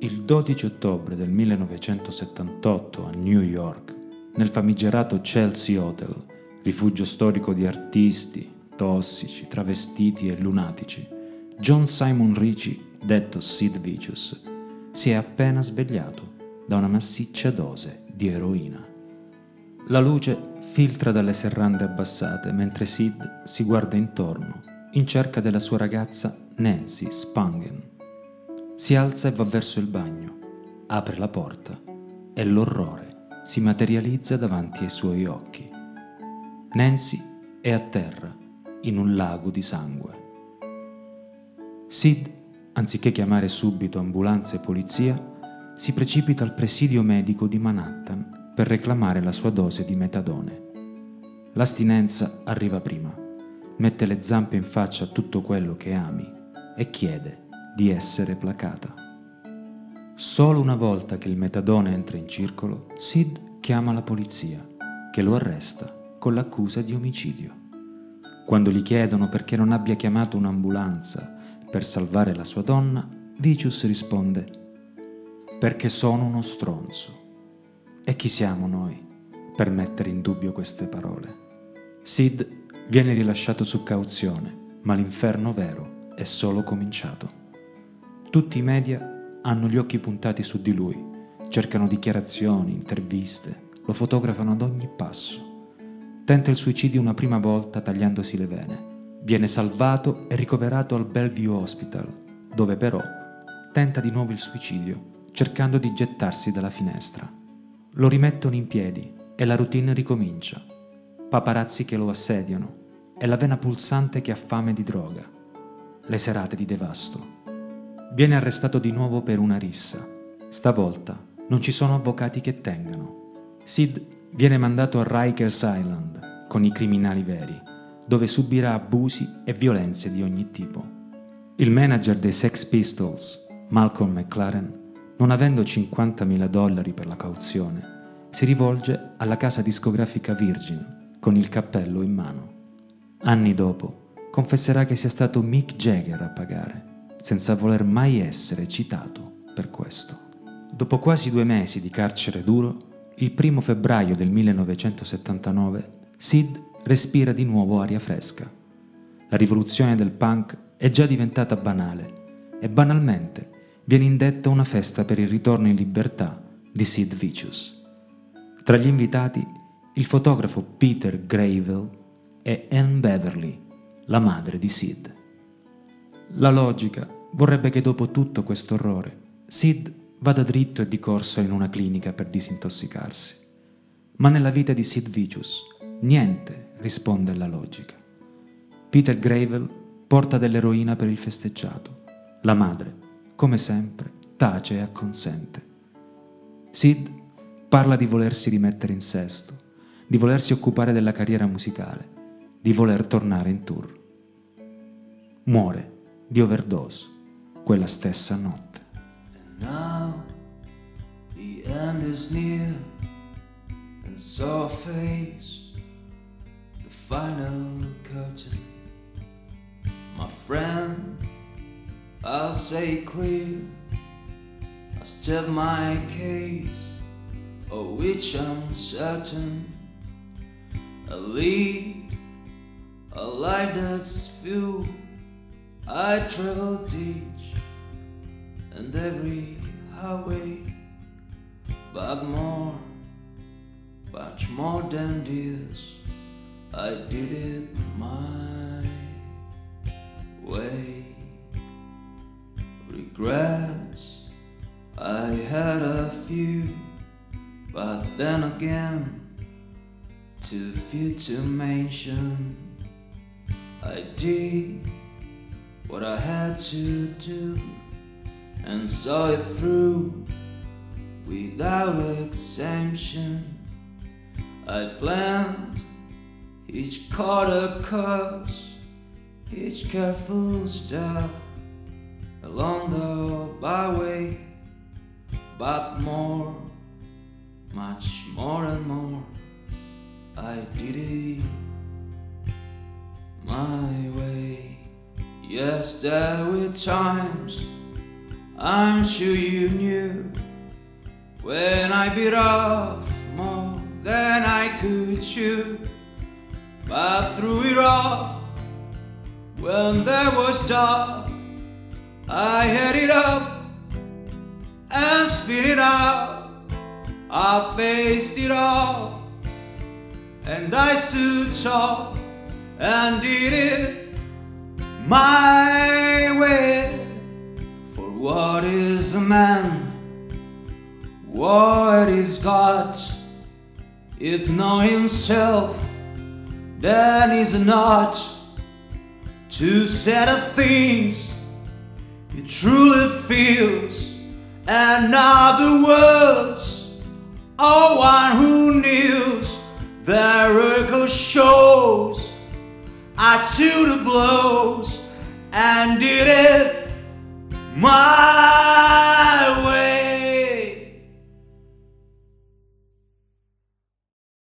Il 12 ottobre del 1978 a New York, nel famigerato Chelsea Hotel, rifugio storico di artisti, tossici, travestiti e lunatici, John Simon Ricci, detto Sid Vicious, si è appena svegliato da una massiccia dose di eroina. La luce filtra dalle serrande abbassate mentre Sid si guarda intorno in cerca della sua ragazza Nancy Spangen. Si alza e va verso il bagno, apre la porta e l'orrore si materializza davanti ai suoi occhi. Nancy è a terra, in un lago di sangue. Sid, anziché chiamare subito ambulanza e polizia, si precipita al presidio medico di Manhattan per reclamare la sua dose di metadone. L'astinenza arriva prima, mette le zampe in faccia a tutto quello che ami e chiede di essere placata. Solo una volta che il metadone entra in circolo, Sid chiama la polizia, che lo arresta con l'accusa di omicidio. Quando gli chiedono perché non abbia chiamato un'ambulanza per salvare la sua donna, Vicious risponde perché sono uno stronzo. E chi siamo noi per mettere in dubbio queste parole? Sid viene rilasciato su cauzione, ma l'inferno vero è solo cominciato. Tutti i media hanno gli occhi puntati su di lui, cercano dichiarazioni, interviste, lo fotografano ad ogni passo. Tenta il suicidio una prima volta tagliandosi le vene. Viene salvato e ricoverato al Bellevue Hospital, dove però tenta di nuovo il suicidio, cercando di gettarsi dalla finestra. Lo rimettono in piedi e la routine ricomincia. Paparazzi che lo assediano e la vena pulsante che ha fame di droga. Le serate di devasto. Viene arrestato di nuovo per una rissa. Stavolta non ci sono avvocati che tengano. Sid viene mandato a Rikers Island con i criminali veri, dove subirà abusi e violenze di ogni tipo. Il manager dei Sex Pistols, Malcolm McLaren, non avendo 50.000 dollari per la cauzione, si rivolge alla casa discografica Virgin con il cappello in mano. Anni dopo, confesserà che sia stato Mick Jagger a pagare senza voler mai essere citato per questo. Dopo quasi due mesi di carcere duro, il primo febbraio del 1979, Sid respira di nuovo aria fresca. La rivoluzione del punk è già diventata banale e banalmente viene indetta una festa per il ritorno in libertà di Sid Vicious. Tra gli invitati il fotografo Peter Gravel e Anne Beverly, la madre di Sid. La logica vorrebbe che dopo tutto questo orrore Sid vada dritto e di corsa in una clinica per disintossicarsi. Ma nella vita di Sid Vicious niente risponde alla logica. Peter Gravel porta dell'eroina per il festeggiato. La madre, come sempre, tace e acconsente. Sid parla di volersi rimettere in sesto, di volersi occupare della carriera musicale, di voler tornare in tour. Muore di overdose quella stessa notte. Now the end is near, and so face the final curtain. My friend, I'll say clear, I state my case, of which I'm certain. I lead a life that's fueled I traveled each and every highway, but more, much more than this, I did it my way. Regrets, I had a few, but then again, too few to mention. I did what I had to do and saw it through without exemption. I planned each quarter course, each careful step along the byway, but more, much more and more, I did it my way. Yes, there were times I'm sure you knew when I bit off more than I could chew. But through it all, when there was dark, I had it up and spit it out. I faced it all, and I stood tall and did it my way. What is a man? What is God? If not himself, then he's not to set of things he truly feels, and other words, oh one who kneels, their echo shows, I to the blows, and did it Mas